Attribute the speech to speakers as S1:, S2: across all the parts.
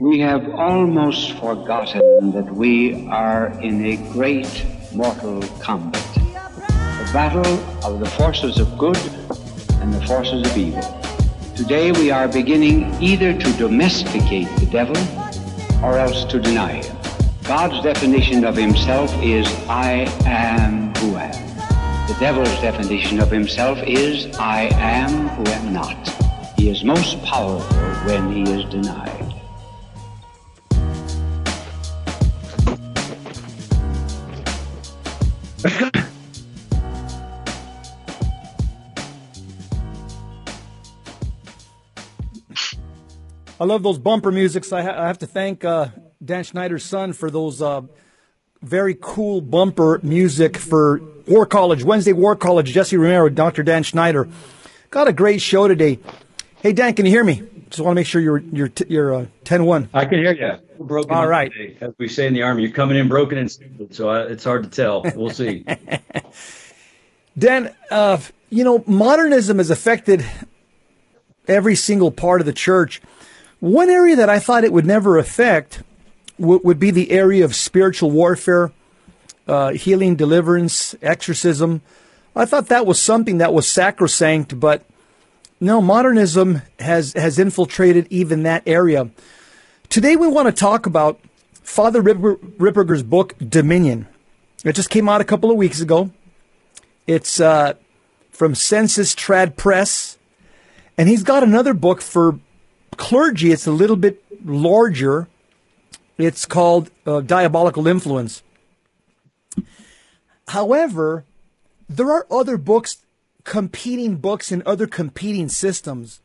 S1: We have almost forgotten that we are in a great mortal combat. the battle of the forces of good and the forces of evil. Today we are beginning either to domesticate the devil or else to deny him. God's definition of himself is I am who am. The devil's definition of himself is I am who am not. He is most powerful when he is denied.
S2: I love those bumper musics. I, ha- I have to thank uh, Dan Schneider's son for those uh, very cool bumper music for War College, Wednesday War College. Jesse Romero, Dr. Dan Schneider. Got a great show today. Hey, Dan, can you hear me? Just want to make sure you're you're you're uh, 10-1.
S3: I can hear you. Broken.
S2: All right.
S3: Today, as we say in the army, you're coming in broken and stupid, so uh, it's hard to tell. We'll see.
S2: Dan, uh, you know, modernism has affected every single part of the church. One area that I thought it would never affect w- would be the area of spiritual warfare, uh, healing, deliverance, exorcism. I thought that was something that was sacrosanct, but no, modernism has, has infiltrated even that area. Today we want to talk about Father Ripper, Ripperger's book, Dominion. It just came out a couple of weeks ago. It's uh, from Sensus Trad Press. And he's got another book for clergy. It's a little bit larger. It's called uh, Diabolical Influence. However, there are other books, competing books and other competing systems.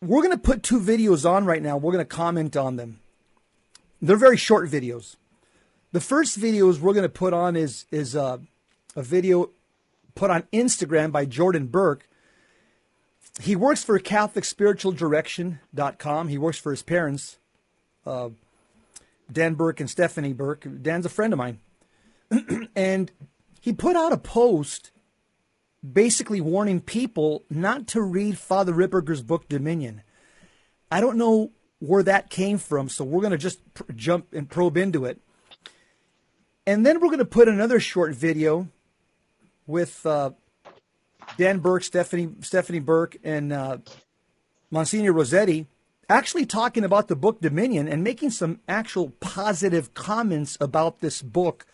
S2: We're going to put two videos on right now. We're going to comment on them. They're very short videos. The first videos we're going to put on is is uh, a video put on Instagram by Jordan Burke. He works for CatholicSpiritualDirection.com. He works for his parents, uh, Dan Burke and Stephanie Burke. Dan's a friend of mine. and he put out a post basically warning people not to read Father Ripperger's book Dominion. I don't know where that came from, so we're going to just pr- jump and probe into it. And then we're going to put another short video with uh, Dan Burke, Stephanie Stephanie Burke, and uh, Monsignor Rossetti actually talking about the book Dominion and making some actual positive comments about this book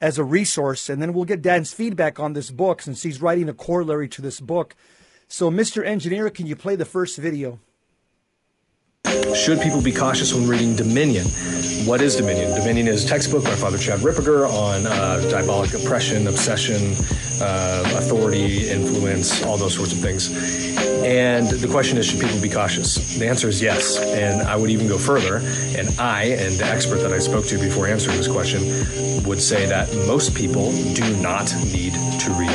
S2: as a resource. And then we'll get Dan's feedback on this book since he's writing a corollary to this book. So, Mr. Engineer, can you play the first video?
S4: Should people be cautious when reading Dominion? What is Dominion? Dominion is a textbook by Father Chad Ripperger on uh, diabolic oppression, obsession, uh, authority, influence, all those sorts of things. And the question is, should people be cautious? The answer is yes. And I would even go further. And I, and the expert that I spoke to before answering this question, would say that most people do not need to read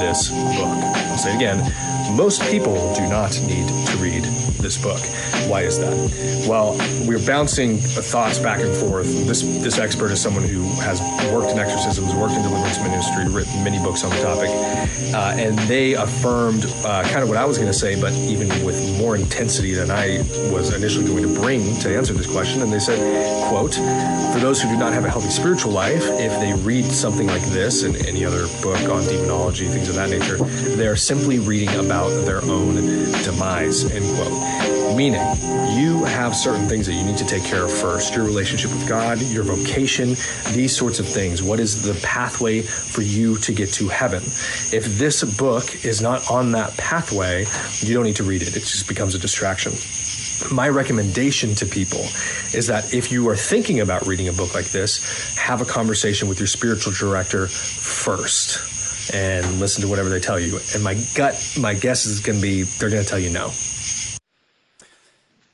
S4: this book. I'll say it again. Most people do not need to read this book. Why is that? Well, we're bouncing thoughts back and forth. This this expert is someone who has worked in exorcisms, worked in deliverance ministry, written many books on the topic, uh, and they affirmed uh, kind of what I was going to say, but even with more intensity than I was initially going to bring to answer this question. And they said, "quote For those who do not have a healthy spiritual life, if they read something like this and any other book on demonology, things of that nature, they are simply reading about their own demise." End quote. Meaning, you have certain things that you need to take care of first your relationship with God, your vocation, these sorts of things. What is the pathway for you to get to heaven? If this book is not on that pathway, you don't need to read it, it just becomes a distraction. My recommendation to people is that if you are thinking about reading a book like this, have a conversation with your spiritual director first and listen to whatever they tell you. And my gut, my guess is going to be they're going to tell you no.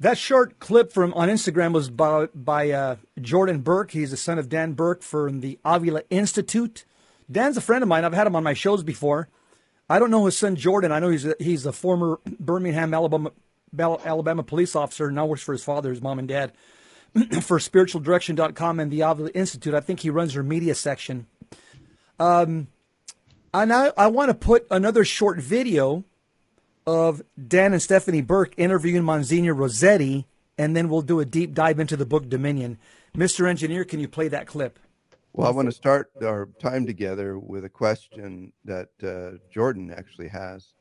S2: That short clip from on Instagram was by, by uh, Jordan Burke. He's the son of Dan Burke from the Avila Institute. Dan's a friend of mine. I've had him on my shows before. I don't know his son Jordan. I know he's a, he's a former Birmingham, Alabama, Alabama police officer. Now works for his father, his mom and dad, for spiritualdirection.com and the Avila Institute. I think he runs their media section. Um, and I, I want to put another short video of Dan and Stephanie Burke interviewing Monsignor Rossetti and then we'll do a deep dive into the book Dominion. Mr. Engineer, can you play that clip?
S5: Well, I want to start our time together with a question that uh, Jordan actually has.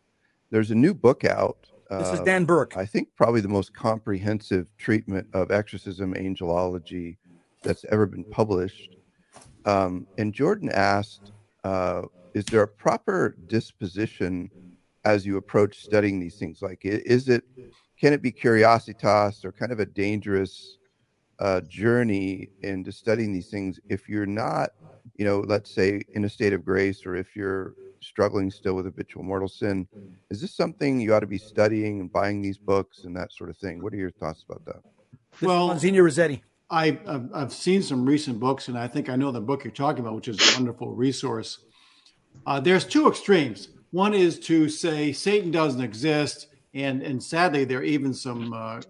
S5: There's a new book out.
S2: This is uh, Dan Burke.
S5: I think probably the most comprehensive treatment of exorcism angelology that's ever been published. Um, and Jordan asked, uh, is there a proper disposition as you approach studying these things? Like, is it, can it be curiositas or kind of a dangerous uh, journey into studying these things if you're not, you know, let's say in a state of grace or if you're struggling still with habitual mortal sin? Is this something you ought to be studying and buying these books and that sort of thing? What are your thoughts about that?
S2: Well, Monsignor Rossetti.
S6: I, I've seen some recent books, and I think I know the book you're talking about, which is a wonderful resource. Uh, there's two extremes. One is to say Satan doesn't exist, and and sadly, there are even some, uh,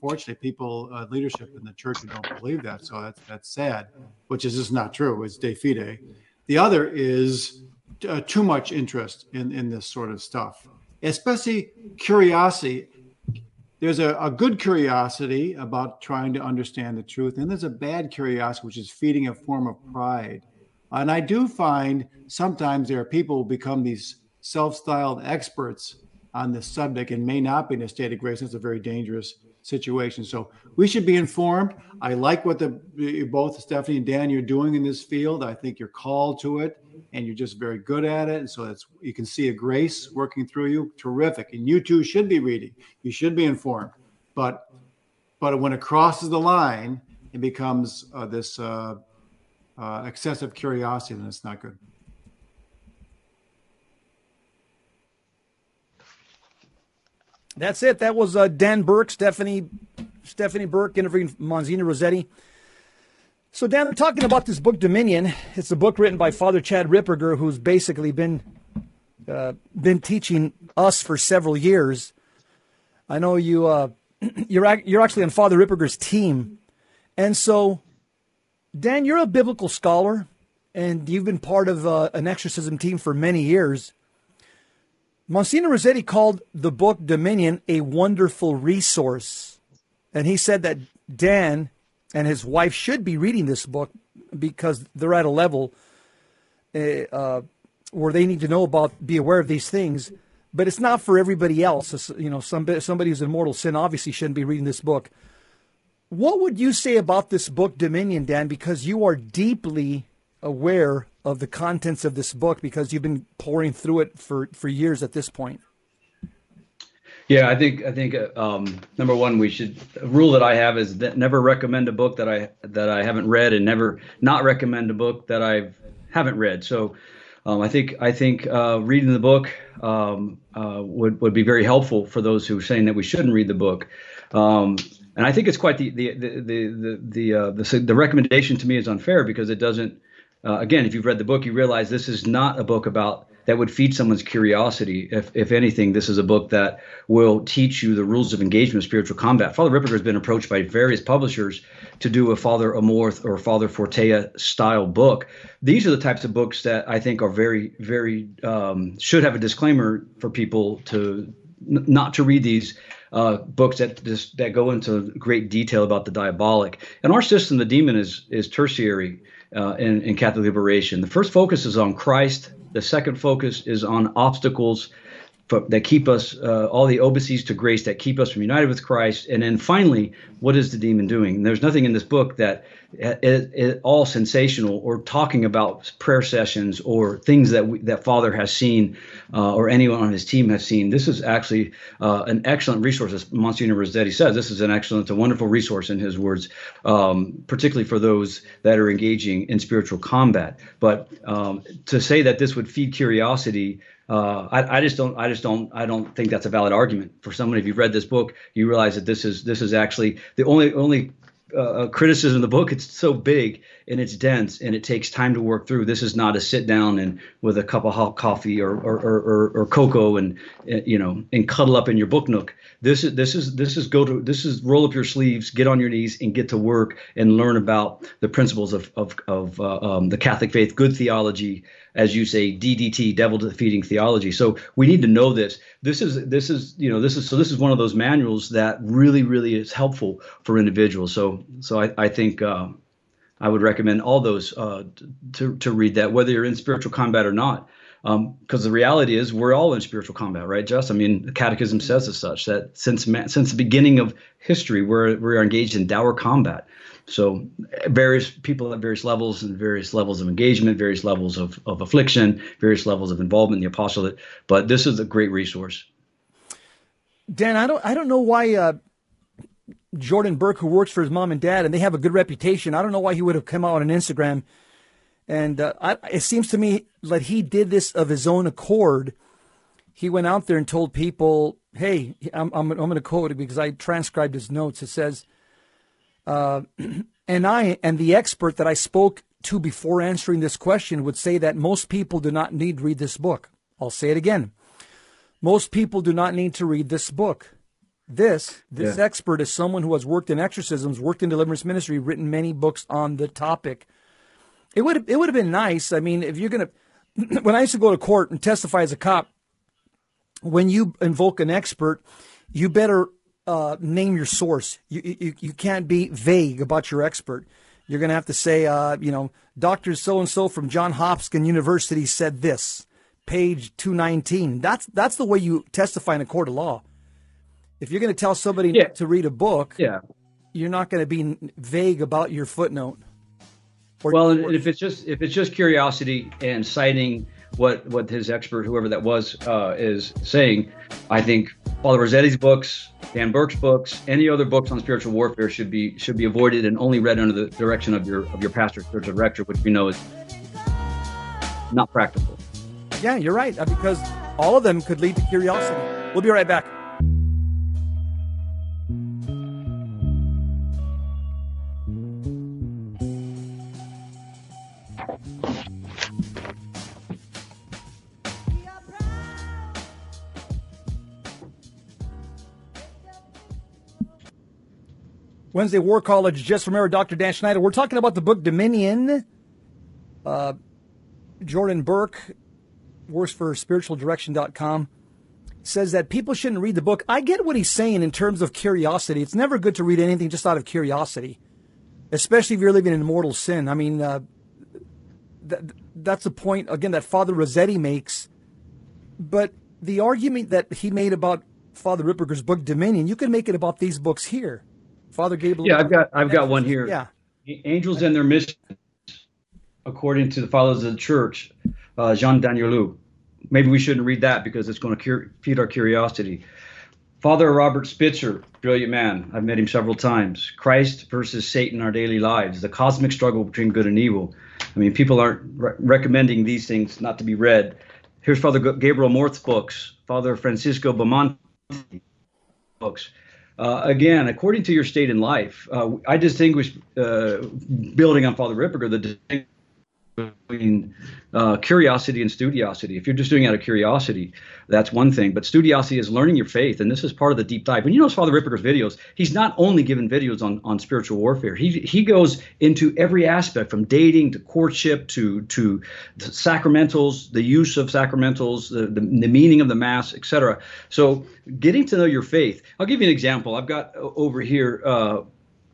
S6: fortunately, people, uh, leadership in the church who don't believe that. So that's that's sad, which is just not true. It's de fide. The other is uh, too much interest in in this sort of stuff, especially curiosity there's a, a, good curiosity about trying to understand the truth, and there's a bad curiosity, which is feeding a form of pride. And I do find sometimes there are people who become these self styled experts on this subject and may not be in a state of grace. It's a very dangerous situation. So we should be informed. I like what the both Stephanie and Dan you're doing in this field. I think you're called to it and you're just very good at it. And so that's you can see a grace working through you. Terrific. And you too should be reading. You should be informed. But but when it crosses the line, it becomes uh, this uh, uh, excessive curiosity, and it's not good.
S2: That's it. That was uh, Dan Burke, Stephanie Stephanie Burke interviewing Monsignor Rossetti. So, Dan, we're talking about this book, Dominion. It's a book written by Father Chad Ripperger, who's basically been uh, been teaching us for several years. I know you uh, you're you're actually on Father Ripperger's team, and so Dan, you're a biblical scholar, and you've been part of uh, an exorcism team for many years. Monsignor Rossetti called the book Dominion a wonderful resource, and he said that Dan and his wife should be reading this book because they're at a level uh, uh, where they need to know about, be aware of these things. But it's not for everybody else. you know, somebody, somebody who's in mortal sin obviously shouldn't be reading this book. What would you say about this book, Dominion, Dan? Because you are deeply aware of the contents of this book because you've been pouring through it for, for years at this point.
S3: Yeah, I think I think um, number one, we should a rule that I have is that never recommend a book that I that I haven't read, and never not recommend a book that I haven't read. So, um, I think I think uh, reading the book um, uh, would would be very helpful for those who are saying that we shouldn't read the book. Um, and I think it's quite the the the the the, uh, the, the recommendation to me is unfair because it doesn't. Uh, again, if you've read the book, you realize this is not a book about that would feed someone's curiosity. If, if anything, this is a book that will teach you the rules of engagement, of spiritual combat. Father Ripperger has been approached by various publishers to do a Father Amorth or Father Fortea style book. These are the types of books that I think are very, very um, should have a disclaimer for people to n- not to read these uh, books that just that go into great detail about the diabolic. In our system, the demon is is tertiary uh, in, in Catholic liberation. The first focus is on Christ the second focus is on obstacles for, that keep us, uh, all the obeses to grace that keep us from united with Christ. And then finally, what is the demon doing? And there's nothing in this book that is, is all sensational or talking about prayer sessions or things that we, that Father has seen uh, or anyone on his team has seen. This is actually uh, an excellent resource, as Monsignor Rossetti says. This is an excellent, a wonderful resource in his words, um, particularly for those that are engaging in spiritual combat. But um, to say that this would feed curiosity uh, I, I, just don't. I just don't. I don't think that's a valid argument for someone. If you've read this book, you realize that this is this is actually the only only uh, criticism of the book. It's so big and it's dense and it takes time to work through. This is not a sit down and with a cup of hot coffee or or, or, or cocoa and uh, you know and cuddle up in your book nook. This is this is this is go to this is roll up your sleeves, get on your knees, and get to work and learn about the principles of of of uh, um, the Catholic faith, good theology, as you say, DDT, devil defeating theology. So we need to know this. This is this is you know this is so this is one of those manuals that really really is helpful for individuals. So so I I think. Uh, I would recommend all those uh, to to read that, whether you're in spiritual combat or not, because um, the reality is we're all in spiritual combat, right, Just? I mean, the Catechism says as such that since since the beginning of history, we're we're engaged in dour combat. So various people at various levels and various levels of engagement, various levels of, of affliction, various levels of involvement in the apostolate. But this is a great resource.
S2: Dan, I don't I don't know why uh, Jordan Burke, who works for his mom and dad, and they have a good reputation. I don't know why he would have come out on Instagram. And uh, I, it seems to me that he did this of his own accord. He went out there and told people, "Hey, I'm I'm, I'm going to quote it because I transcribed his notes. It says." Uh, and I and the expert that I spoke to before answering this question would say that most people do not need to read this book. I'll say it again. Most people do not need to read this book. This this yeah. expert is someone who has worked in exorcisms, worked in deliverance ministry, written many books on the topic. It would it would have been nice. I mean, if you're gonna, when I used to go to court and testify as a cop, when you invoke an expert, you better uh, name your source. You, you, you can't be vague about your expert. You're going to have to say, uh, you know, Dr. So and so from John Hopkins University said this, page 219. That's, that's the way you testify in a court of law. If you're going to tell somebody yeah. to read a book,
S3: yeah.
S2: you're not going to be vague about your footnote.
S3: Or, well, or, if it's just if it's just curiosity and citing what what his expert, whoever that was, uh, is saying, I think Father Rossetti's books, Dan Burke's books, any other books on spiritual warfare should be should be avoided and only read under the direction of your of your pastor, spiritual director, which we know is not practical.
S2: Yeah, you're right uh, because all of them could lead to curiosity. We'll be right back. Wednesday War College, just remember Dr. Dan Schneider. We're talking about the book Dominion. Uh, Jordan Burke works for spiritualdirection.com. Says that people shouldn't read the book. I get what he's saying in terms of curiosity. It's never good to read anything just out of curiosity, especially if you're living in mortal sin. I mean, uh, that's the point, again, that Father Rossetti makes. But the argument that he made about Father Ripperger's book Dominion, you can make it about these books here. Father Gabriel.
S3: Yeah, I've got I've got one here. Yeah. Angels and their mission, according to the fathers of the church, uh, Jean Danielou. Maybe we shouldn't read that because it's going to cur- feed our curiosity. Father Robert Spitzer, brilliant man. I've met him several times. Christ versus Satan in our daily lives, the cosmic struggle between good and evil. I mean, people aren't re- recommending these things not to be read. Here's Father Gabriel Amorth's books, Father Francisco Bamonte books. Uh, again, according to your state in life, uh, I distinguish, uh, building on Father Ripperger, the between uh, curiosity and studiosity. If you're just doing out of curiosity, that's one thing. But studiosity is learning your faith, and this is part of the deep dive. When you notice Father Ripperger's videos, he's not only giving videos on, on spiritual warfare. He he goes into every aspect, from dating to courtship to to the sacramentals, the use of sacramentals, the, the, the meaning of the mass, etc. So getting to know your faith. I'll give you an example. I've got over here. Uh,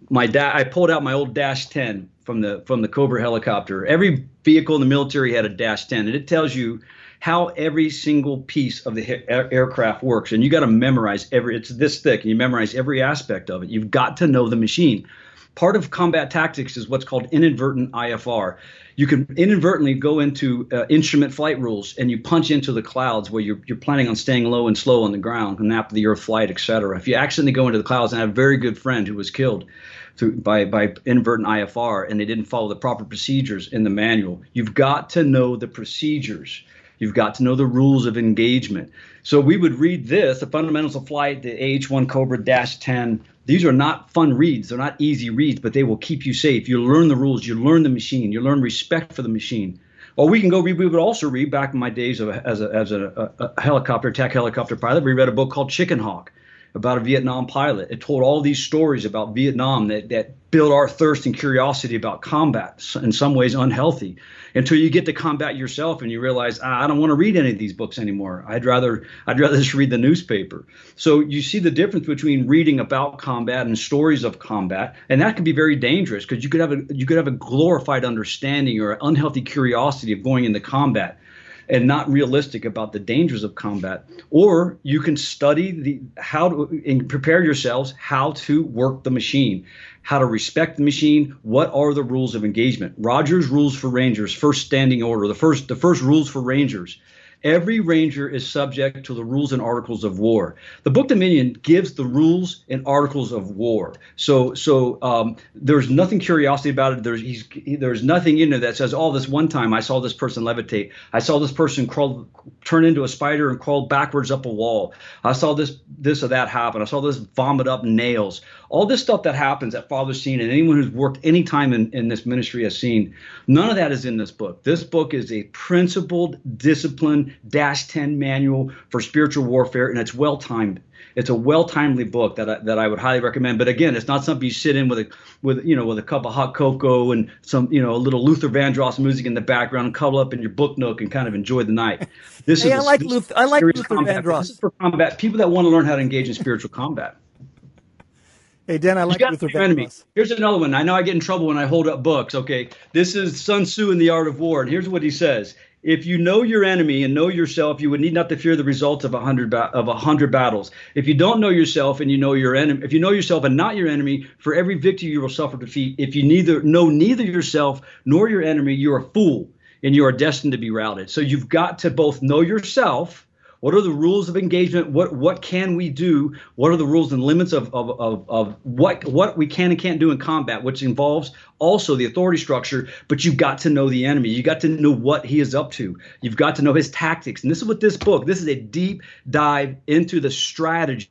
S3: my da- I pulled out my old Dash 10 from the from the Cobra helicopter. Every vehicle in the military had a Dash 10, and it tells you how every single piece of the aircraft works. And you got to memorize every. It's this thick, and you memorize every aspect of it. You've got to know the machine. Part of combat tactics is what's called inadvertent IFR. You can inadvertently go into uh, instrument flight rules and you punch into the clouds where you're, you're planning on staying low and slow on the ground after the earth flight, etc. If you accidentally go into the clouds, and I have a very good friend who was killed through, by, by inadvertent IFR and they didn't follow the proper procedures in the manual, you've got to know the procedures You've got to know the rules of engagement. So we would read this, the fundamentals of flight, the AH-1 Cobra Dash 10. These are not fun reads. They're not easy reads, but they will keep you safe. You learn the rules. You learn the machine. You learn respect for the machine. Or we can go read. We would also read back in my days of as a, as a, a, a helicopter attack helicopter pilot. We read a book called Chicken Hawk about a Vietnam pilot. It told all these stories about Vietnam that, that build our thirst and curiosity about combat, in some ways unhealthy, until you get to combat yourself and you realize ah, I don't want to read any of these books anymore. I'd rather I'd rather just read the newspaper. So you see the difference between reading about combat and stories of combat, and that can be very dangerous because you could have a you could have a glorified understanding or unhealthy curiosity of going into combat and not realistic about the dangers of combat. Or you can study the how to and prepare yourselves how to work the machine, how to respect the machine. What are the rules of engagement? Rogers rules for Rangers, first standing order. The first the first rules for Rangers Every ranger is subject to the rules and articles of war. The Book Dominion gives the rules and articles of war. So, so um, there's nothing curiosity about it. There's he, there's nothing in there that says, "Oh, this one time I saw this person levitate. I saw this person crawl, turn into a spider and crawl backwards up a wall. I saw this this or that happen. I saw this vomit up nails." All this stuff that happens that Father's seen and anyone who's worked any time in, in this ministry has seen, none of that is in this book. This book is a principled, disciplined dash 10 manual for spiritual warfare, and it's well timed. It's a well timely book that I, that I would highly recommend. But again, it's not something you sit in with a with you know with a cup of hot cocoa and some you know a little Luther Vandross music in the background and cuddle up in your book nook and kind of enjoy the night.
S2: This hey, is I like Luther. I like Luther
S3: combat.
S2: Vandross.
S3: This is for combat people that want to learn how to engage in spiritual combat.
S2: Hey, Dan, I like Luther Vandross.
S3: Here's another one. I know I get in trouble when I hold up books. Okay, this is Sun Tzu in The Art of War, and here's what he says: If you know your enemy and know yourself, you would need not to fear the results of a hundred ba- of a hundred battles. If you don't know yourself and you know your enemy, if you know yourself and not your enemy, for every victory you will suffer defeat. If you neither know neither yourself nor your enemy, you're a fool and you are destined to be routed. So you've got to both know yourself what are the rules of engagement? What what can we do? What are the rules and limits of, of, of, of what what we can and can't do in combat, which involves also the authority structure, but you've got to know the enemy. You got to know what he is up to. You've got to know his tactics. And this is what this book, this is a deep dive into the strategy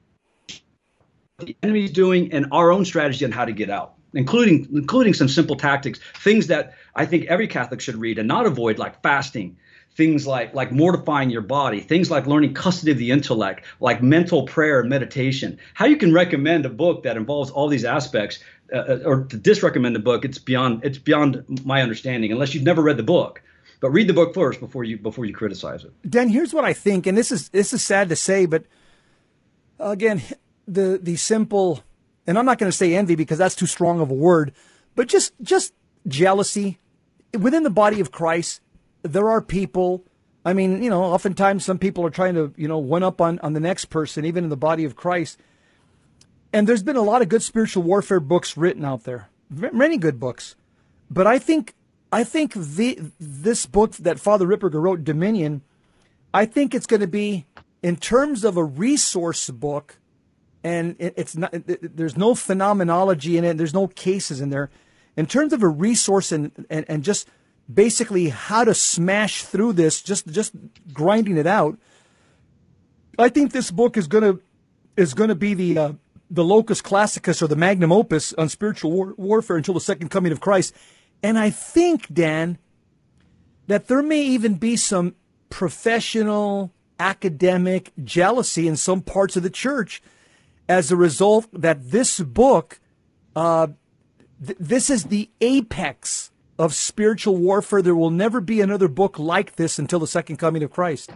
S3: the enemy's doing and our own strategy on how to get out including including some simple tactics, things that I think every Catholic should read and not avoid, like fasting, things like like mortifying your body, things like learning custody of the intellect, like mental prayer and meditation. How you can recommend a book that involves all these aspects, uh, uh, or to disrecommend a book, it's beyond it's beyond my understanding. Unless you've never read the book, but read the book first before you before you criticize it.
S2: Dan, here's what I think, and this is this is sad to say, but again, the the simple, and I'm not going to say envy because that's too strong of a word, but just just jealousy within the body of Christ there are people. I mean, you know, oftentimes some people are trying to, you know, one up on, on the next person, even in the body of Christ. And there's been a lot of good spiritual warfare books written out there, many good books. But I think, I think the this book that Father Ripperger wrote, Dominion, I think it's going to be in terms of a resource book, and it's not. There's no phenomenology in it. There's no cases in there. In terms of a resource and and, and just basically how to smash through this, just just grinding it out. I think this book is gonna is gonna be the uh, the locus classicus or the magnum opus on spiritual war- warfare until the second coming of Christ. And I think Dan that there may even be some professional academic jealousy in some parts of the church as a result that this book uh, th- this is the apex of spiritual warfare. There will never be another book like this until the second coming of Christ.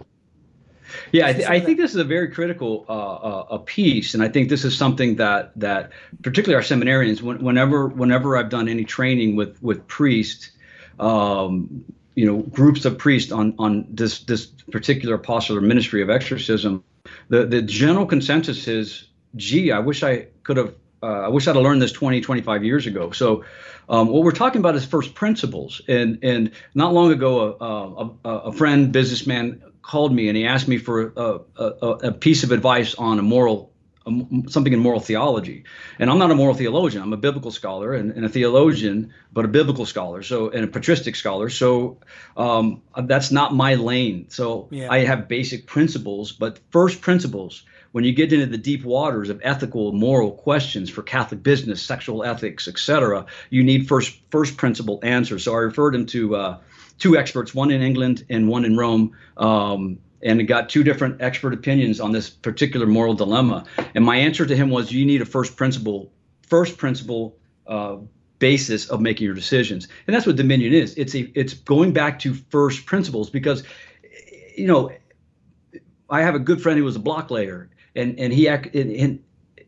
S3: Yeah, I, th- I, think this is a very critical uh, uh, a piece, and I think this is something that that particularly our seminarians, when, whenever whenever I've done any training with with priests, um, you know, groups of priests on on this this particular apostolic ministry of exorcism, the the general consensus is, gee, I wish I could have I wish I'd have learned this 20, 25 years ago. So, um, what we're talking about is first principles. And and not long ago, a, a, a friend, businessman, called me and he asked me for a, a, a piece of advice on a moral something in moral theology. And I'm not a moral theologian. I'm a biblical scholar and, and a theologian, but a biblical scholar. So and a patristic scholar. So um, that's not my lane. So yeah. I have basic principles, but first principles. When you get into the deep waters of ethical, moral questions for Catholic business, sexual ethics, etc., you need first first principle answers. So I referred him to uh, two experts, one in England and one in Rome. Um, and got two different expert opinions on this particular moral dilemma. And my answer to him was, you need a first principle, first principle uh, basis of making your decisions, and that's what Dominion is. It's a it's going back to first principles because, you know, I have a good friend who was a block layer, and and he and,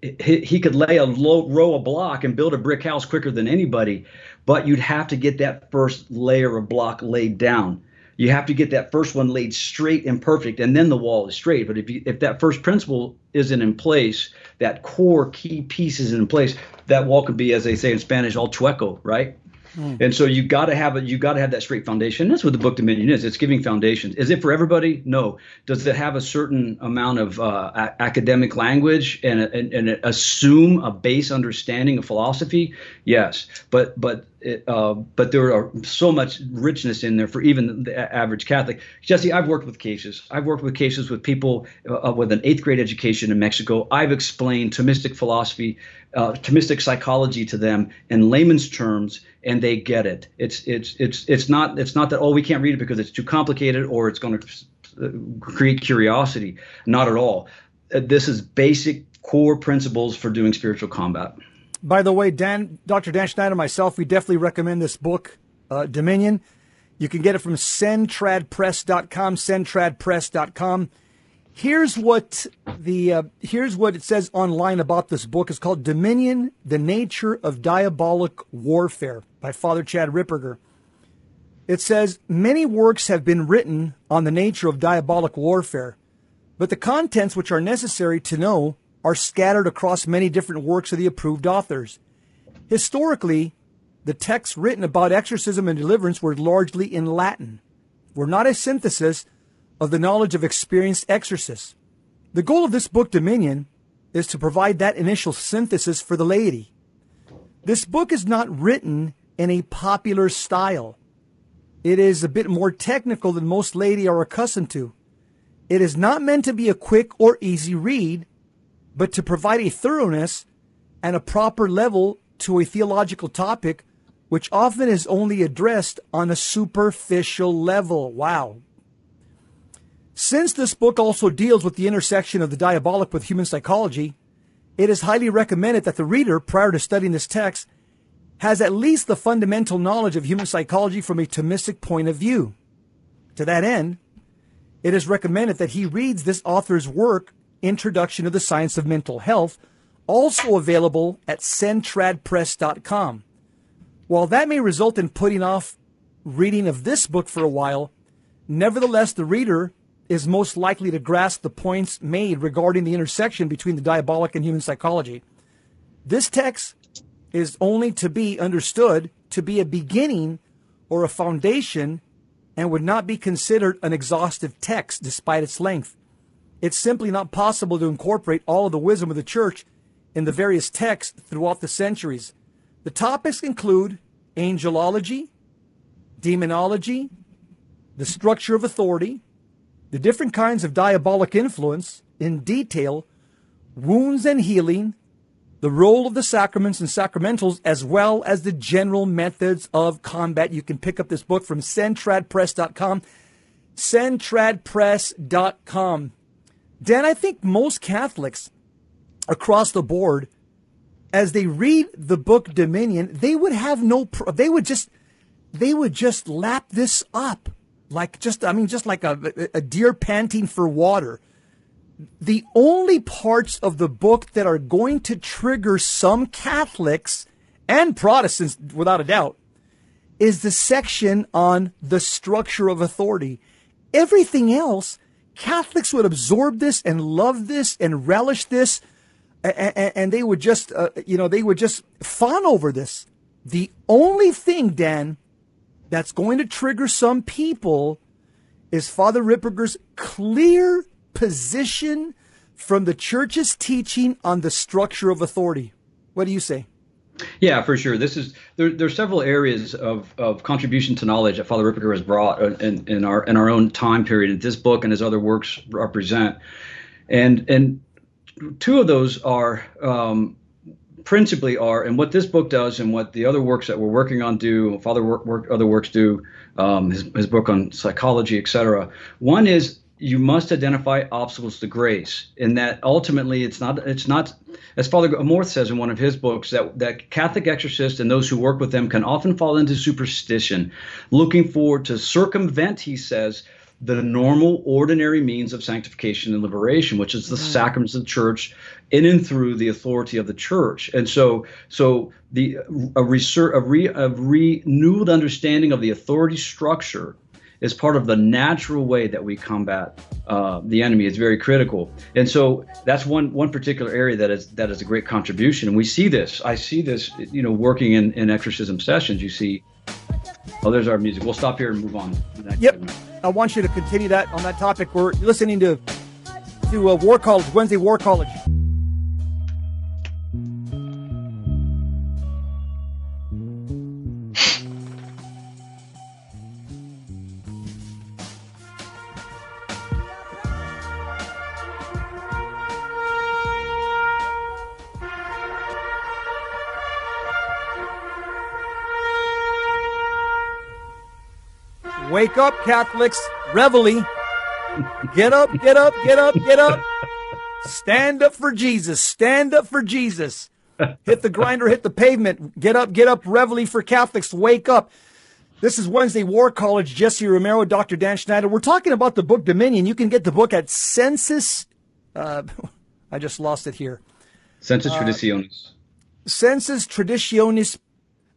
S3: he, he could lay a low row of block and build a brick house quicker than anybody, but you'd have to get that first layer of block laid down. You have to get that first one laid straight and perfect and then the wall is straight. But if you, if that first principle isn't in place that core key piece is in place that wall could be as they say in spanish all chueco right mm. and so you got to have it you got to have that straight foundation. That's what the book dominion is. It's giving foundations. Is it for everybody? No. Does it have a certain amount of uh, a- academic language and, and, and assume a base understanding of philosophy? Yes. But but uh, but there are so much richness in there for even the average Catholic. Jesse, I've worked with cases. I've worked with cases with people uh, with an eighth grade education in Mexico. I've explained Thomistic philosophy, uh, Thomistic psychology to them in layman's terms, and they get it. It's it's it's it's not it's not that oh we can't read it because it's too complicated or it's going to uh, create curiosity. Not at all. Uh, this is basic core principles for doing spiritual combat.
S2: By the way, Dan, Dr. Dan Schneider, myself, we definitely recommend this book, uh, Dominion. You can get it from centradpress.com, centradpress.com. Here's what the uh, here's what it says online about this book. It's called Dominion: The Nature of Diabolic Warfare by Father Chad Ripperger. It says many works have been written on the nature of diabolic warfare, but the contents which are necessary to know are scattered across many different works of the approved authors. Historically, the texts written about exorcism and deliverance were largely in Latin, were not a synthesis of the knowledge of experienced exorcists. The goal of this book, Dominion, is to provide that initial synthesis for the laity. This book is not written in a popular style. It is a bit more technical than most laity are accustomed to. It is not meant to be a quick or easy read, but to provide a thoroughness and a proper level to a theological topic, which often is only addressed on a superficial level. Wow. Since this book also deals with the intersection of the diabolic with human psychology, it is highly recommended that the reader, prior to studying this text, has at least the fundamental knowledge of human psychology from a Thomistic point of view. To that end, it is recommended that he reads this author's work Introduction to the Science of Mental Health, also available at centradpress.com. While that may result in putting off reading of this book for a while, nevertheless, the reader is most likely to grasp the points made regarding the intersection between the diabolic and human psychology. This text is only to be understood to be a beginning or a foundation and would not be considered an exhaustive text despite its length. It's simply not possible to incorporate all of the wisdom of the church in the various texts throughout the centuries. The topics include angelology, demonology, the structure of authority, the different kinds of diabolic influence in detail, wounds and healing, the role of the sacraments and sacramentals, as well as the general methods of combat. You can pick up this book from centradpress.com. Centradpress.com. Dan, I think most Catholics across the board, as they read the book Dominion, they would have no, pro- they would just, they would just lap this up like just, I mean, just like a, a deer panting for water. The only parts of the book that are going to trigger some Catholics and Protestants, without a doubt, is the section on the structure of authority. Everything else Catholics would absorb this and love this and relish this, and, and they would just, uh, you know, they would just fawn over this. The only thing, Dan, that's going to trigger some people is Father Ripperger's clear position, from the church's teaching on the structure of authority. What do you say?
S3: Yeah, for sure. This is there. There are several areas of, of contribution to knowledge that Father Ripperger has brought in, in our in our own time period. And this book and his other works represent, and and two of those are um, principally are, and what this book does, and what the other works that we're working on do, Father work, work other works do, um, his his book on psychology, etc. One is you must identify obstacles to grace in that ultimately it's not it's not as father amorth says in one of his books that that catholic exorcists and those who work with them can often fall into superstition looking for to circumvent he says the normal ordinary means of sanctification and liberation which is the mm-hmm. sacraments of the church in and through the authority of the church and so so the a, research, a, re, a renewed understanding of the authority structure is part of the natural way that we combat uh, the enemy. It's very critical, and so that's one one particular area that is that is a great contribution. And we see this. I see this. You know, working in in exorcism sessions, you see. Oh, there's our music. We'll stop here and move on.
S2: Yep. Segment. I want you to continue that on that topic. We're listening to to uh, War College Wednesday War College. Wake up, Catholics. Reveille. Get up, get up, get up, get up. Stand up for Jesus. Stand up for Jesus. Hit the grinder, hit the pavement. Get up, get up. Reveille for Catholics. Wake up. This is Wednesday War College. Jesse Romero, Dr. Dan Schneider. We're talking about the book Dominion. You can get the book at Census. Uh, I just lost it here.
S3: Census uh, Traditionis.
S2: Sensus Traditionis.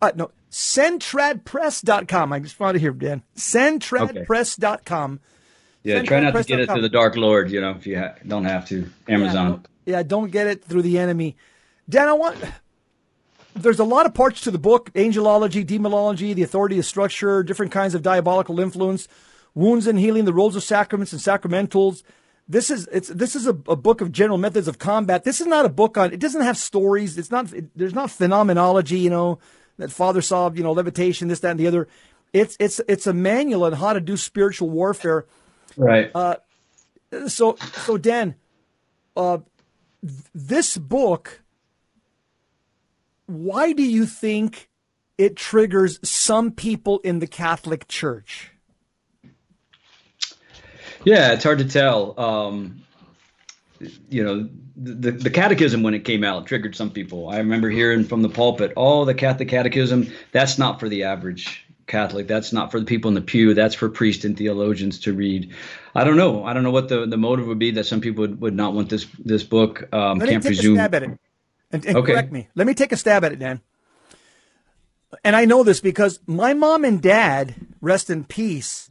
S2: Uh, no, Centradpress.com. I just found it here, Dan. Centradpress.com.
S3: Yeah, try not to get it through the Dark Lord, you know, if you ha- don't have to. Amazon.
S2: Yeah don't, yeah, don't get it through the enemy. Dan, I want. There's a lot of parts to the book angelology, demonology, the authority of structure, different kinds of diabolical influence, wounds and healing, the roles of sacraments and sacramentals. This is it's this is a, a, book of general methods of combat. This is not a book on. It doesn't have stories. It's not. It, there's not phenomenology. You know, that father saw, you know, levitation, this, that, and the other. It's it's it's a manual on how to do spiritual warfare.
S3: Right.
S2: Uh, so so Dan, uh, this book. Why do you think it triggers some people in the Catholic Church?
S3: Yeah, it's hard to tell. Um, you know, the, the catechism when it came out triggered some people. I remember hearing from the pulpit, "Oh, the Catholic catechism, that's not for the average Catholic. That's not for the people in the pew. That's for priests and theologians to read." I don't know. I don't know what the, the motive would be that some people would, would not want this this book. Um,
S2: Let
S3: can't
S2: me take
S3: presume.
S2: a stab at it. And, and okay. correct me. Let me take a stab at it, Dan. And I know this because my mom and dad, rest in peace,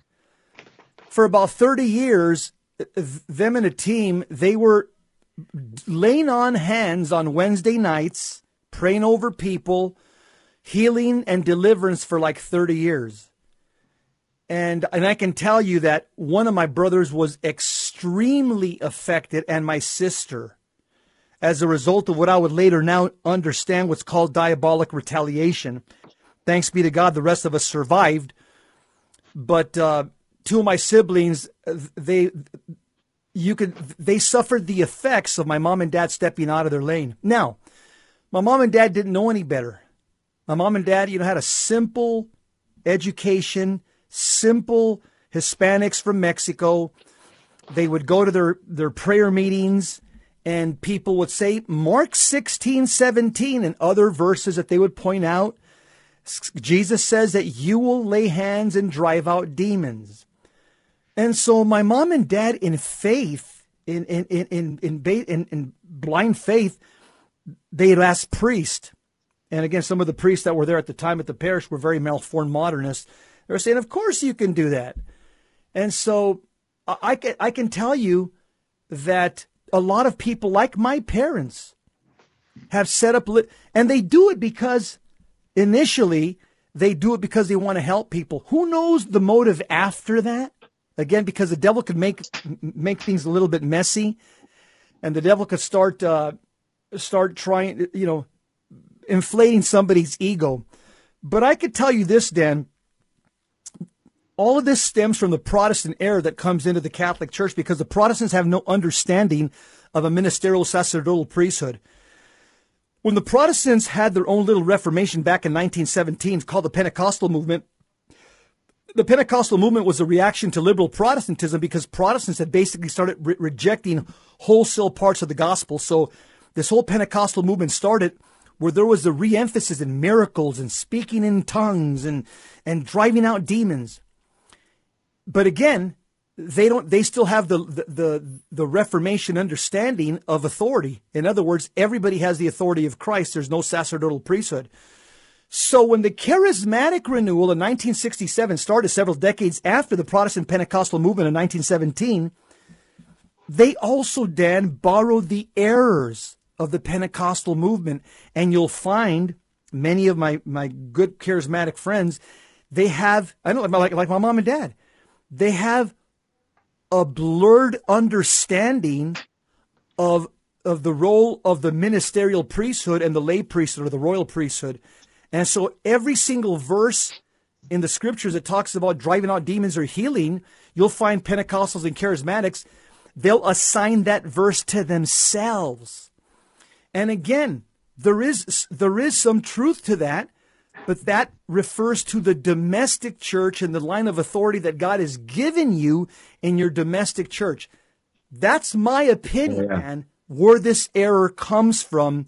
S2: for about 30 years, them and a team, they were laying on hands on Wednesday nights, praying over people, healing and deliverance for like 30 years. And and I can tell you that one of my brothers was extremely affected and my sister as a result of what I would later now understand what's called diabolic retaliation. Thanks be to God the rest of us survived. But uh, two of my siblings uh, they you could they suffered the effects of my mom and dad stepping out of their lane. Now, my mom and dad didn't know any better. My mom and dad, you know, had a simple education, simple Hispanics from Mexico. They would go to their, their prayer meetings and people would say Mark 16, 17 and other verses that they would point out. Jesus says that you will lay hands and drive out demons. And so my mom and dad, in faith, in in in in in, in blind faith, they had asked priest, and again, some of the priests that were there at the time at the parish were very malformed modernists. They were saying, "Of course you can do that." And so I can I can tell you that a lot of people, like my parents, have set up, and they do it because initially they do it because they want to help people. Who knows the motive after that? Again, because the devil could make make things a little bit messy. and the devil could start uh, start trying, you know, inflating somebody's ego. But I could tell you this, Dan. All of this stems from the Protestant error that comes into the Catholic Church because the Protestants have no understanding of a ministerial sacerdotal priesthood. When the Protestants had their own little Reformation back in 1917, called the Pentecostal movement, the Pentecostal movement was a reaction to liberal Protestantism because Protestants had basically started re- rejecting wholesale parts of the gospel. So this whole Pentecostal movement started where there was a re-emphasis in miracles and speaking in tongues and and driving out demons. But again, they don't they still have the, the the the reformation understanding of authority in other words everybody has the authority of christ there's no sacerdotal priesthood so when the charismatic renewal in 1967 started several decades after the protestant pentecostal movement in 1917 they also then borrowed the errors of the pentecostal movement and you'll find many of my my good charismatic friends they have i know like like my mom and dad they have a blurred understanding of of the role of the ministerial priesthood and the lay priesthood or the royal priesthood. And so every single verse in the scriptures that talks about driving out demons or healing, you'll find Pentecostals and charismatics, they'll assign that verse to themselves. And again, there is there is some truth to that but that refers to the domestic church and the line of authority that God has given you in your domestic church. That's my opinion, oh, yeah. man, where this error comes from.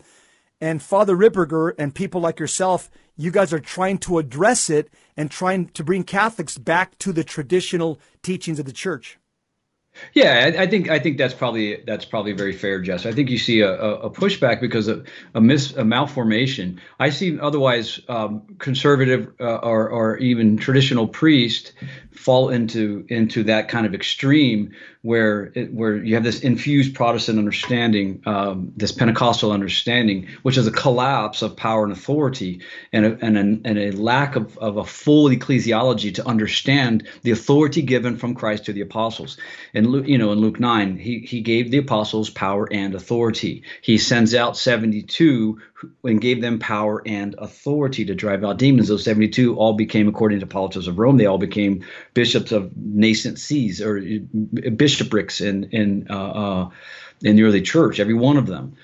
S2: And Father Ripperger and people like yourself, you guys are trying to address it and trying to bring Catholics back to the traditional teachings of the church.
S3: Yeah, I, I, think I think that's probably that's probably very fair, Jess. I think you see a, a pushback because of a mis a malformation. I see otherwise um, conservative uh, or or even traditional priest fall into into that kind of extreme where it, where you have this infused Protestant understanding, um, this Pentecostal understanding, which is a collapse of power and authority, and a, and a, and a lack of, of a full ecclesiology to understand the authority given from Christ to the apostles. And you know, in Luke nine, he he gave the apostles power and authority. He sends out seventy two and gave them power and authority to drive out demons. Those 72 all became, according to Hippolytus of Rome, they all became bishops of nascent sees or bishoprics in in uh, uh, in the early church, every one of them.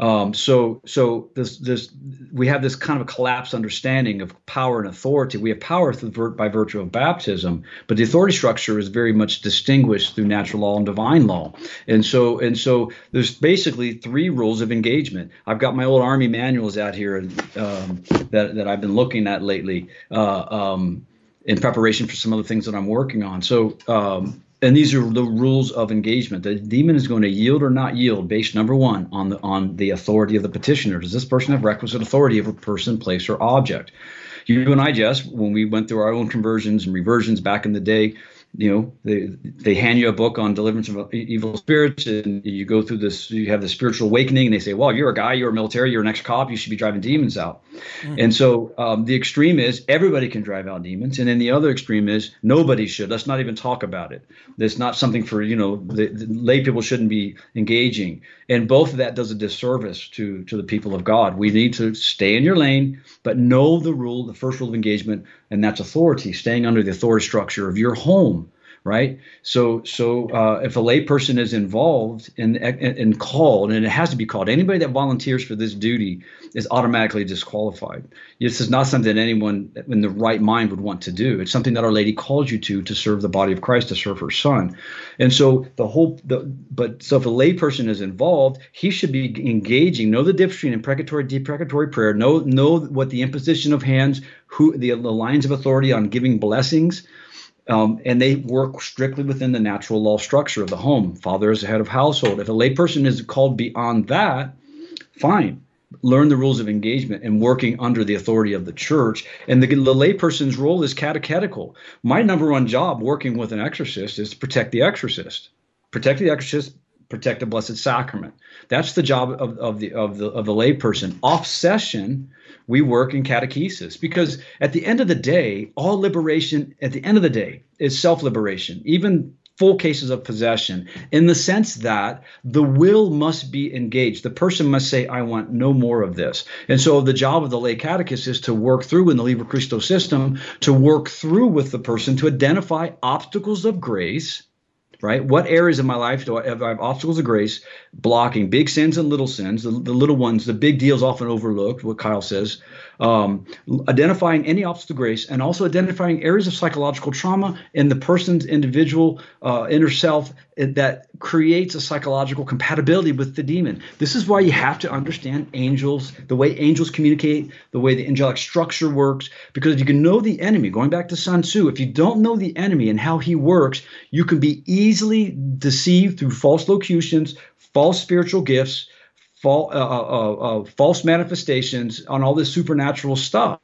S3: Um, so so this this we have this kind of a collapsed understanding of power and authority. We have power through, by virtue of baptism, but the authority structure is very much distinguished through natural law and divine law. And so and so there's basically three rules of engagement. I've got my old army manuals out here um, that that I've been looking at lately. Uh, um, in preparation for some other things that I'm working on. So um, and these are the rules of engagement. The demon is going to yield or not yield based number one on the on the authority of the petitioner. Does this person have requisite authority a person, place, or object? You and I, Jess, when we went through our own conversions and reversions back in the day, you know they they hand you a book on deliverance of evil spirits and you go through this you have the spiritual awakening and they say well you're a guy you're a military you're an ex-cop you should be driving demons out. Mm-hmm. and so um, the extreme is everybody can drive out demons and then the other extreme is nobody should. Let's not even talk about it. That's not something for you know the, the lay people shouldn't be engaging. And both of that does a disservice to to the people of god. We need to stay in your lane but know the rule the first rule of engagement and that's authority, staying under the authority structure of your home, right? So, so uh, if a layperson is involved and and called, and it has to be called, anybody that volunteers for this duty is automatically disqualified. This is not something that anyone in the right mind would want to do. It's something that Our Lady calls you to to serve the body of Christ, to serve her Son, and so the whole. The, but so if a layperson is involved, he should be engaging, know the difference between imprecatory, deprecatory prayer, know know what the imposition of hands, who the, the lines of authority on giving blessings um, and they work strictly within the natural law structure of the home. Father is the head of household. If a layperson is called beyond that, fine. Learn the rules of engagement and working under the authority of the church. And the, the layperson's role is catechetical. My number one job working with an exorcist is to protect the exorcist. Protect the exorcist, protect the blessed sacrament. That's the job of, of the of the of the layperson. Off session, we work in catechesis because at the end of the day, all liberation at the end of the day is self liberation. Even full cases of possession in the sense that the will must be engaged. The person must say, I want no more of this. And so the job of the lay catechist is to work through in the Liber Christo system, to work through with the person to identify obstacles of grace right? What areas of my life do I have, I have obstacles of grace blocking big sins and little sins? The, the, little ones, the big deals often overlooked, what Kyle says. Um, identifying any obstacle of grace and also identifying areas of psychological trauma in the person's individual uh, inner self that creates a psychological compatibility with the demon. This is why you have to understand angels, the way angels communicate, the way the angelic structure works, because if you can know the enemy, going back to Sun Tzu, if you don't know the enemy and how he works, you can be easily deceived through false locutions, false spiritual gifts, uh, uh, uh, uh, false manifestations on all this supernatural stuff.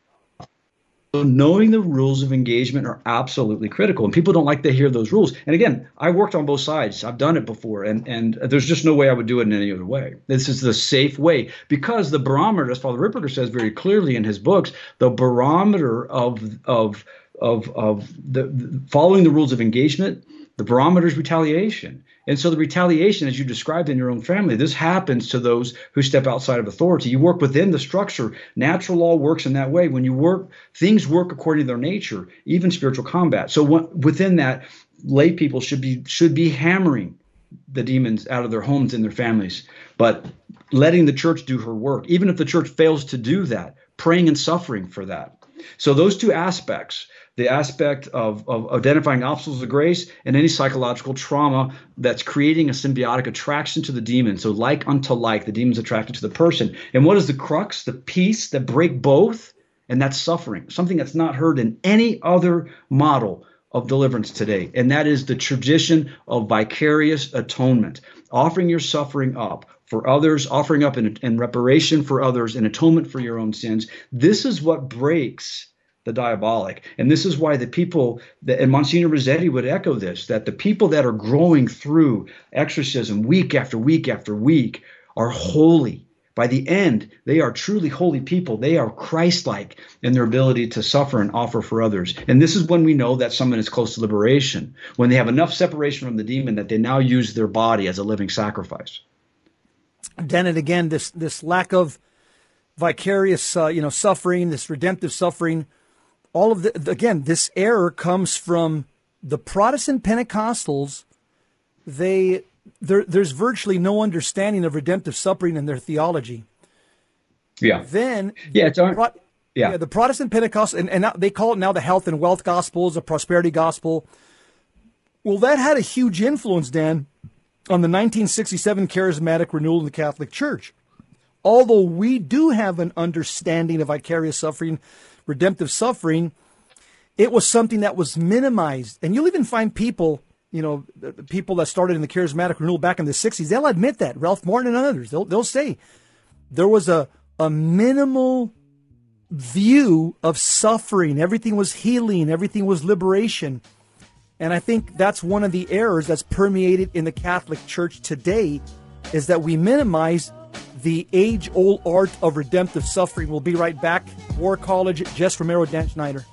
S3: So knowing the rules of engagement are absolutely critical, and people don't like to hear those rules. And again, I worked on both sides. I've done it before, and and there's just no way I would do it in any other way. This is the safe way because the barometer, as Father Ripperger says very clearly in his books, the barometer of of of of the following the rules of engagement, the barometer is retaliation. And so the retaliation, as you described in your own family, this happens to those who step outside of authority. You work within the structure. Natural law works in that way. When you work, things work according to their nature, even spiritual combat. So within that, lay people should be should be hammering the demons out of their homes and their families, but letting the church do her work. Even if the church fails to do that, praying and suffering for that. So those two aspects the aspect of, of identifying obstacles of grace and any psychological trauma that's creating a symbiotic attraction to the demon. So, like unto like, the demon's attracted to the person. And what is the crux? The piece that break both, and that's suffering, something that's not heard in any other model of deliverance today. And that is the tradition of vicarious atonement, offering your suffering up for others, offering up in, in reparation for others, in atonement for your own sins. This is what breaks the diabolic. And this is why the people, that, and Monsignor Rossetti would echo this, that the people that are growing through exorcism week after week after week are holy. By the end, they are truly holy people. They are Christ like in their ability to suffer and offer for others. And this is when we know that someone is close to liberation, when they have enough separation from the demon that they now use their body as a living sacrifice.
S2: Then and again, this, this lack of vicarious, uh, you know, suffering, this redemptive suffering, all of the again, this error comes from the Protestant Pentecostals. They there, there's virtually no understanding of redemptive suffering in their theology.
S3: Yeah.
S2: Then
S3: yeah, it's our,
S2: yeah. yeah. the Protestant Pentecost and, and they call it now the health and wealth gospel, the prosperity gospel. Well, that had a huge influence, Dan, on the 1967 charismatic renewal in the Catholic Church. Although we do have an understanding of vicarious suffering redemptive suffering, it was something that was minimized. And you'll even find people, you know, people that started in the charismatic renewal back in the 60s, they'll admit that. Ralph Martin and others, they'll, they'll say there was a, a minimal view of suffering. Everything was healing, everything was liberation. And I think that's one of the errors that's permeated in the Catholic Church today is that we minimize the age old art of redemptive suffering. We'll be right back. War College, Jess Romero, Dan Schneider.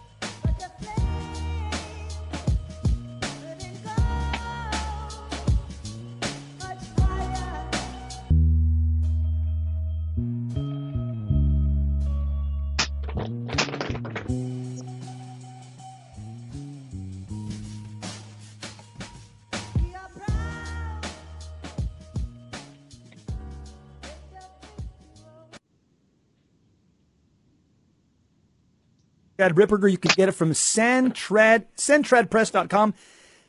S2: Chad Ripperger. You can get it from Centrad, centradpress.com.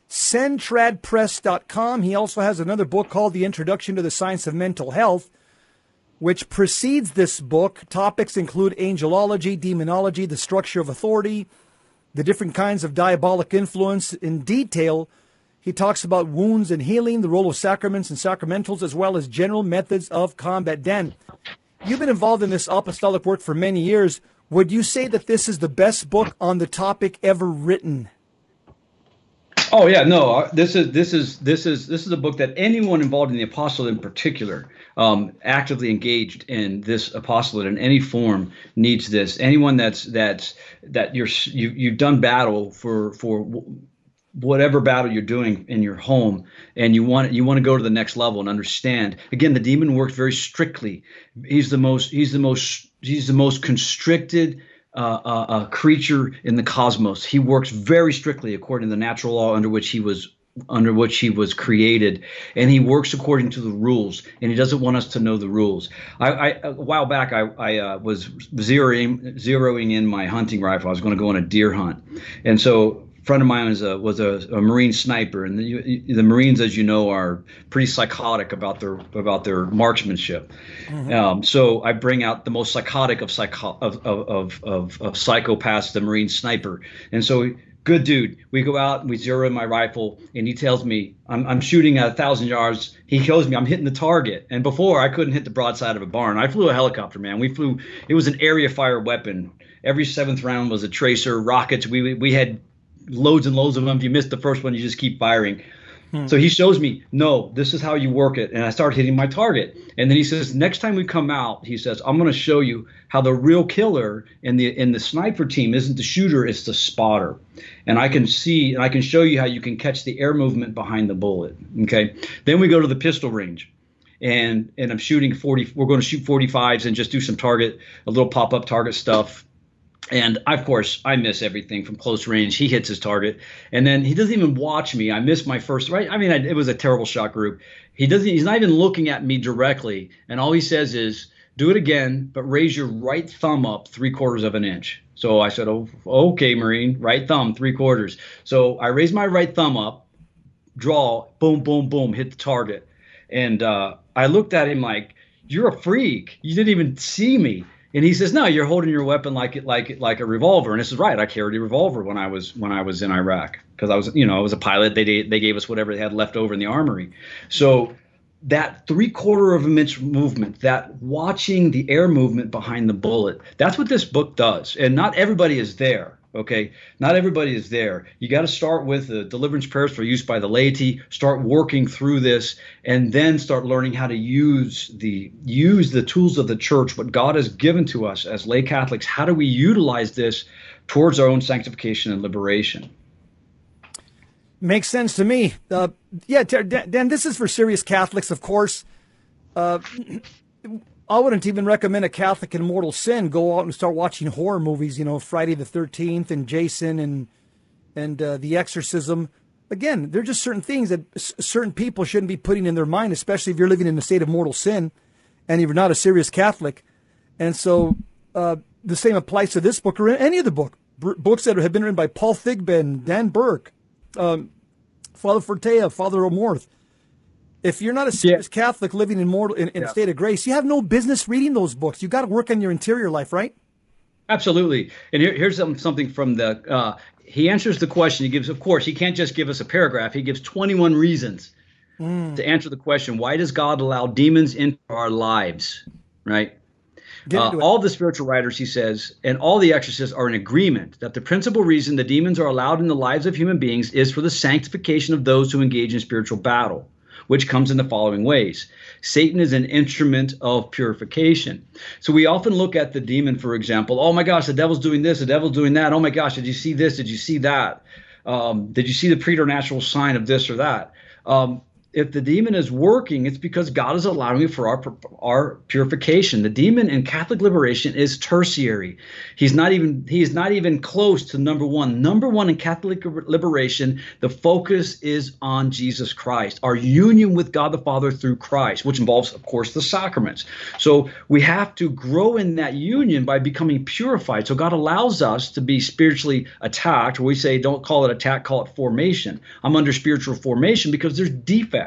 S2: Centradpress.com. He also has another book called The Introduction to the Science of Mental Health, which precedes this book. Topics include angelology, demonology, the structure of authority, the different kinds of diabolic influence in detail. He talks about wounds and healing, the role of sacraments and sacramentals, as well as general methods of combat. Dan, you've been involved in this apostolic work for many years. Would you say that this is the best book on the topic ever written?
S3: Oh yeah, no. Uh, this is this is this is this is a book that anyone involved in the apostolate, in particular, um, actively engaged in this apostolate in any form needs this. Anyone that's that's that you're you, you've done battle for for whatever battle you're doing in your home and you want you want to go to the next level and understand again the demon works very strictly he's the most he's the most he's the most constricted uh, uh, uh, creature in the cosmos. He works very strictly according to the natural law under which he was under which he was created. And he works according to the rules and he doesn't want us to know the rules. I, I a while back i, I uh, was zeroing zeroing in my hunting rifle. I was going to go on a deer hunt. And so friend of mine was a was a, a marine sniper and the, the marines as you know are pretty psychotic about their about their marksmanship mm-hmm. um, so i bring out the most psychotic of psycho of of, of, of, of psychopaths the marine sniper and so good dude. We go out and we zero in my rifle, and he tells me I'm, I'm shooting at a thousand yards. He shows me I'm hitting the target. And before I couldn't hit the broadside of a barn. I flew a helicopter, man. We flew. It was an area fire weapon. Every seventh round was a tracer, rockets. We we had loads and loads of them. If you miss the first one, you just keep firing. Hmm. So he shows me, no, this is how you work it. And I start hitting my target. And then he says, next time we come out, he says, I'm going to show you how the real killer in the in the sniper team isn't the shooter, it's the spotter. And I can see and I can show you how you can catch the air movement behind the bullet. Okay. Then we go to the pistol range. And and I'm shooting 40 we're going to shoot 45s and just do some target, a little pop-up target stuff and of course, I miss everything from close range. He hits his target, and then he doesn't even watch me. I miss my first right. I mean, I, it was a terrible shot group. He doesn't. He's not even looking at me directly, and all he says is, "Do it again, but raise your right thumb up three quarters of an inch." So I said, "Oh, okay, Marine, right thumb three quarters." So I raise my right thumb up, draw, boom, boom, boom, hit the target, and uh, I looked at him like, "You're a freak. You didn't even see me." And he says, "No, you're holding your weapon like it, like like a revolver." And this is right. I carried a revolver when I was when I was in Iraq because I was, you know, I was a pilot. They they gave us whatever they had left over in the armory. So that three quarter of an inch movement, that watching the air movement behind the bullet, that's what this book does. And not everybody is there. Okay, not everybody is there. You got to start with the deliverance prayers for use by the laity. Start working through this, and then start learning how to use the use the tools of the church, what God has given to us as lay Catholics. How do we utilize this towards our own sanctification and liberation?
S2: Makes sense to me. Uh, yeah, Dan, this is for serious Catholics, of course. Uh, I wouldn't even recommend a Catholic in mortal sin go out and start watching horror movies. You know, Friday the Thirteenth and Jason and and uh, The Exorcism. Again, there are just certain things that s- certain people shouldn't be putting in their mind, especially if you're living in a state of mortal sin and you're not a serious Catholic. And so uh, the same applies to this book or any of the book B- books that have been written by Paul Thigpen, Dan Burke, um, Father Fortea, Father Amorth if you're not a serious yeah. Catholic living in mortal in, in yeah. a state of grace, you have no business reading those books. You got to work on your interior life, right?
S3: Absolutely. And here, here's something from the. Uh, he answers the question. He gives, of course, he can't just give us a paragraph. He gives 21 reasons mm. to answer the question: Why does God allow demons into our lives? Right. Uh, all the spiritual writers, he says, and all the exorcists are in agreement that the principal reason the demons are allowed in the lives of human beings is for the sanctification of those who engage in spiritual battle which comes in the following ways. Satan is an instrument of purification. So we often look at the demon, for example, oh my gosh, the devil's doing this, the devil's doing that. Oh my gosh, did you see this? Did you see that? Um, did you see the preternatural sign of this or that? Um, if the demon is working, it's because God is allowing it for our our purification. The demon in Catholic liberation is tertiary. He's not even he is not even close to number one. Number one in Catholic liberation, the focus is on Jesus Christ, our union with God the Father through Christ, which involves, of course, the sacraments. So we have to grow in that union by becoming purified. So God allows us to be spiritually attacked. We say, don't call it attack, call it formation. I'm under spiritual formation because there's defects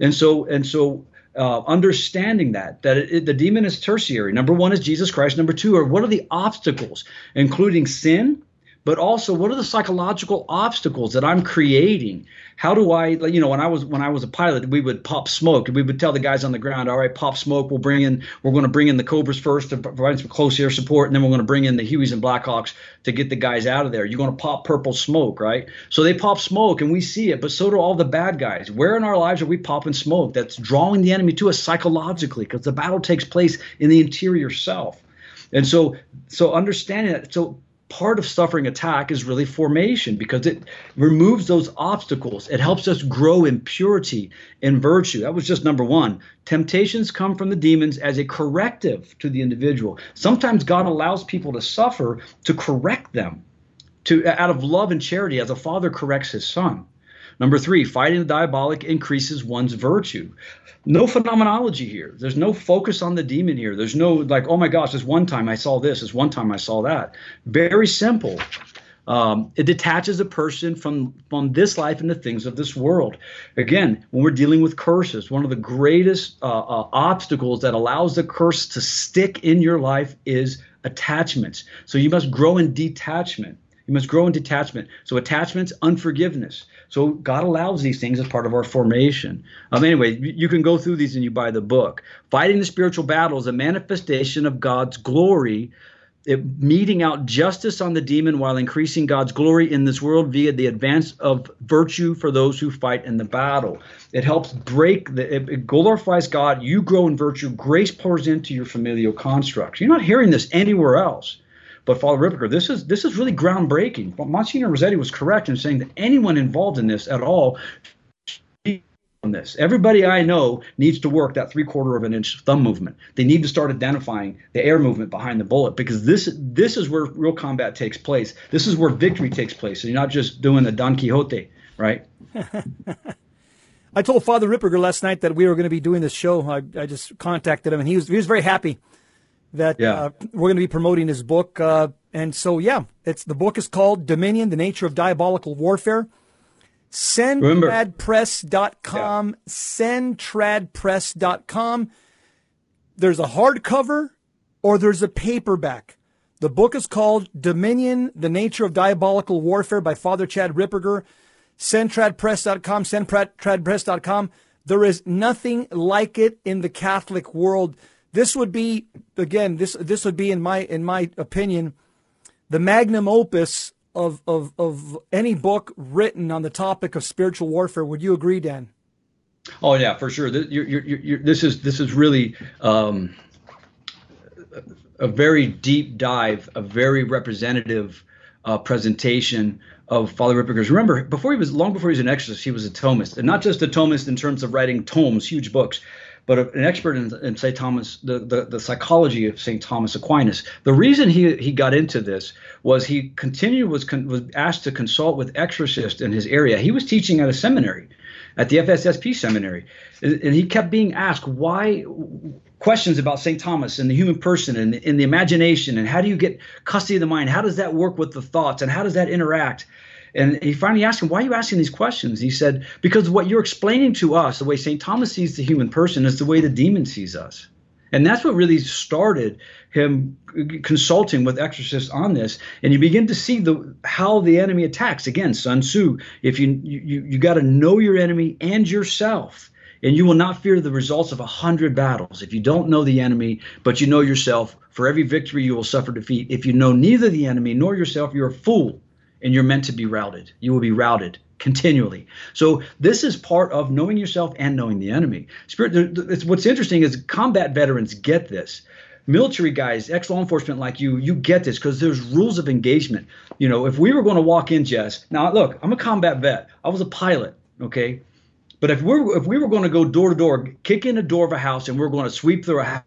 S3: and so and so uh, understanding that that it, the demon is tertiary. Number one is Jesus Christ. Number two are what are the obstacles, including sin, but also what are the psychological obstacles that I'm creating? How do I, you know, when I was when I was a pilot, we would pop smoke. and We would tell the guys on the ground, all right, pop smoke. We'll bring in, we're going to bring in the Cobras first to provide some close air support, and then we're going to bring in the Hueys and Blackhawks to get the guys out of there. You're going to pop purple smoke, right? So they pop smoke, and we see it, but so do all the bad guys. Where in our lives are we popping smoke? That's drawing the enemy to us psychologically, because the battle takes place in the interior self. And so, so understanding that, so part of suffering attack is really formation because it removes those obstacles. It helps us grow in purity and virtue. That was just number one. Temptations come from the demons as a corrective to the individual. Sometimes God allows people to suffer to correct them, to out of love and charity, as a father corrects his son. Number three, fighting the diabolic increases one's virtue no phenomenology here. There's no focus on the demon here. There's no like, oh my gosh, this one time I saw this, this one time I saw that. Very simple. Um, it detaches a person from from this life and the things of this world. Again, when we're dealing with curses, one of the greatest uh, uh, obstacles that allows the curse to stick in your life is attachments. So you must grow in detachment. You must grow in detachment. So attachments, unforgiveness. So God allows these things as part of our formation. Um, anyway, you can go through these and you buy the book. Fighting the spiritual battle is a manifestation of God's glory, it, meting out justice on the demon while increasing God's glory in this world via the advance of virtue for those who fight in the battle. It helps break the, it, it glorifies God. You grow in virtue. Grace pours into your familial constructs. You're not hearing this anywhere else. But Father Ripperger, this is this is really groundbreaking. Monsignor Rossetti was correct in saying that anyone involved in this at all on this. Everybody I know needs to work that three quarter of an inch thumb movement. They need to start identifying the air movement behind the bullet because this this is where real combat takes place. This is where victory takes place. So you're not just doing the Don Quixote, right?
S2: I told Father Ripperger last night that we were going to be doing this show. I, I just contacted him, and he was he was very happy that yeah. uh, we're going to be promoting his book. Uh, and so, yeah, it's the book is called Dominion: The Nature of Diabolical Warfare. Sendtradpress.com. Yeah. Sendtradpress.com. There's a hardcover or there's a paperback. The book is called Dominion: The Nature of Diabolical Warfare by Father Chad Ripperger. Sendtradpress.com. Sendtradpress.com. There is nothing like it in the Catholic world. This would be again this this would be in my in my opinion the magnum opus of of of any book written on the topic of spiritual warfare. Would you agree, Dan?
S3: Oh yeah, for sure. This, you're, you're, you're, this is this is really um, a very deep dive, a very representative uh, presentation of Father Ripperger's. Remember, before he was long before he was an exorcist, he was a Thomist, and not just a Thomist in terms of writing tomes, huge books, but an expert in, in St. Thomas, the, the, the psychology of St. Thomas Aquinas. The reason he, he got into this was he continued was con, was asked to consult with exorcists in his area. He was teaching at a seminary, at the FSSP seminary, and, and he kept being asked why questions about St. Thomas and the human person and, and the imagination and how do you get custody of the mind? How does that work with the thoughts and how does that interact? And he finally asked him, Why are you asking these questions? He said, Because what you're explaining to us, the way St. Thomas sees the human person, is the way the demon sees us. And that's what really started him consulting with exorcists on this. And you begin to see the how the enemy attacks. Again, Sun Tzu, if you you you got to know your enemy and yourself. And you will not fear the results of a hundred battles. If you don't know the enemy, but you know yourself, for every victory you will suffer defeat. If you know neither the enemy nor yourself, you're a fool and you're meant to be routed. You will be routed continually. So this is part of knowing yourself and knowing the enemy. Spirit. What's interesting is combat veterans get this. Military guys, ex law enforcement like you, you get this because there's rules of engagement. You know, if we were going to walk in, Jess. Now, look, I'm a combat vet. I was a pilot. Okay, but if we're if we were going to go door to door, kick in a door of a house, and we're going to sweep through a house.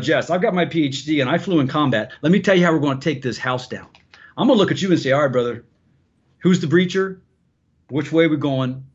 S3: Jess, I've got my PhD and I flew in combat. Let me tell you how we're going to take this house down. I'm gonna look at you and say, all right, brother, who's the breacher? Which way we going?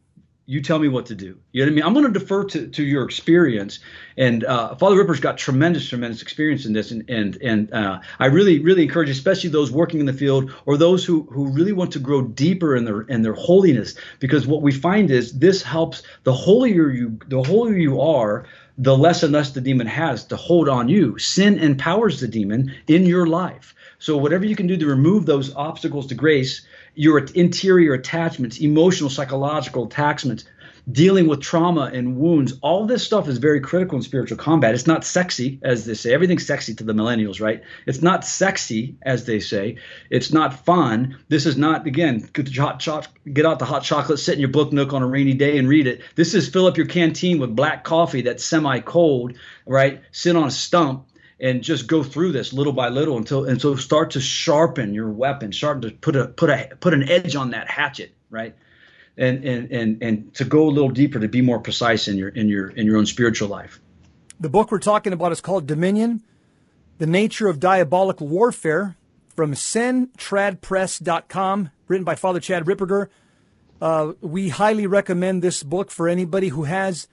S3: You tell me what to do. You know what I mean? I'm to defer to, to your experience. And uh, Father Ripper's got tremendous, tremendous experience in this. And and and uh, I really, really encourage, especially those working in the field or those who who really want to grow deeper in their in their holiness, because what we find is this helps. The holier you, the holier you are, the less and less the demon has to hold on you. Sin empowers the demon in your life. So whatever you can do to remove those obstacles to grace, your interior attachments, emotional, psychological attachments, dealing with trauma and wounds, all this stuff is very critical in spiritual combat. It's not sexy, as they say. Everything's sexy to the millennials, right? It's not sexy, as they say. It's not fun. This is not, again, get, hot cho- get out the hot chocolate, sit in your book nook on a rainy day and read it. This is fill up your canteen with black coffee that's semi cold, right? Sit on a stump and just go through this little by little until and so start to sharpen your weapon, start to put a put a put an edge on that hatchet, right? And and and and to go a little deeper to be more precise in your in your in your own spiritual life.
S2: The book we're talking about is called Dominion: The Nature of Diabolical Warfare from centradpress.com, written by Father Chad Ripperger. Uh, we highly recommend this book for anybody who has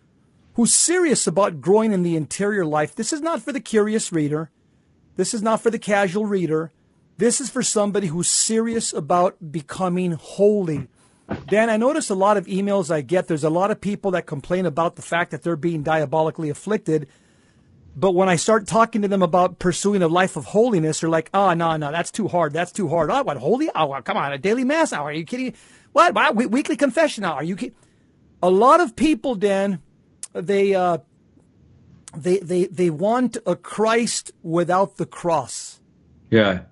S2: who's serious about growing in the interior life. This is not for the curious reader. This is not for the casual reader. This is for somebody who's serious about becoming holy. Dan, I notice a lot of emails I get. There's a lot of people that complain about the fact that they're being diabolically afflicted. But when I start talking to them about pursuing a life of holiness, they're like, oh, no, no, that's too hard. That's too hard. Oh, what, holy? Oh, come on, a daily mass hour. Are you kidding? What? what? Weekly confession hour. Are you kidding? A lot of people, Dan, they uh, they they they want a Christ without the cross.
S3: Yeah,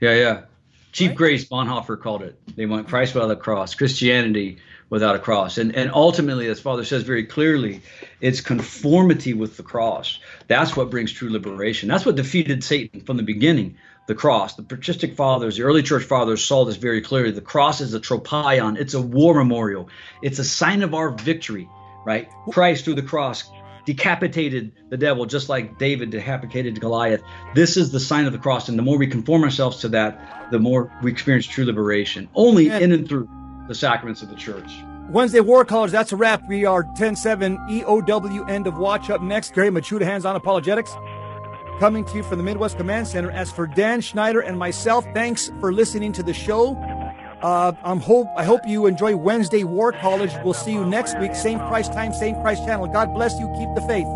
S3: yeah, yeah. Chief right? Grace Bonhoeffer called it. They want Christ without a cross, Christianity without a cross, and and ultimately, as Father says very clearly, it's conformity with the cross. That's what brings true liberation. That's what defeated Satan from the beginning. The cross. The patristic fathers, the early church fathers saw this very clearly. The cross is a tropaion. It's a war memorial. It's a sign of our victory right? Christ through the cross decapitated the devil just like David decapitated Goliath. This is the sign of the cross. And the more we conform ourselves to that, the more we experience true liberation. Only in and through the sacraments of the church.
S2: Wednesday War College, that's a wrap. We are 10 7 EOW end of watch. Up next, Gary Michuta, hands on apologetics. Coming to you from the Midwest Command Center. As for Dan Schneider and myself, thanks for listening to the show. Uh, I'm hope I hope you enjoy Wednesday War College. We'll see you next week, same price time, same price channel. God bless you. Keep the faith.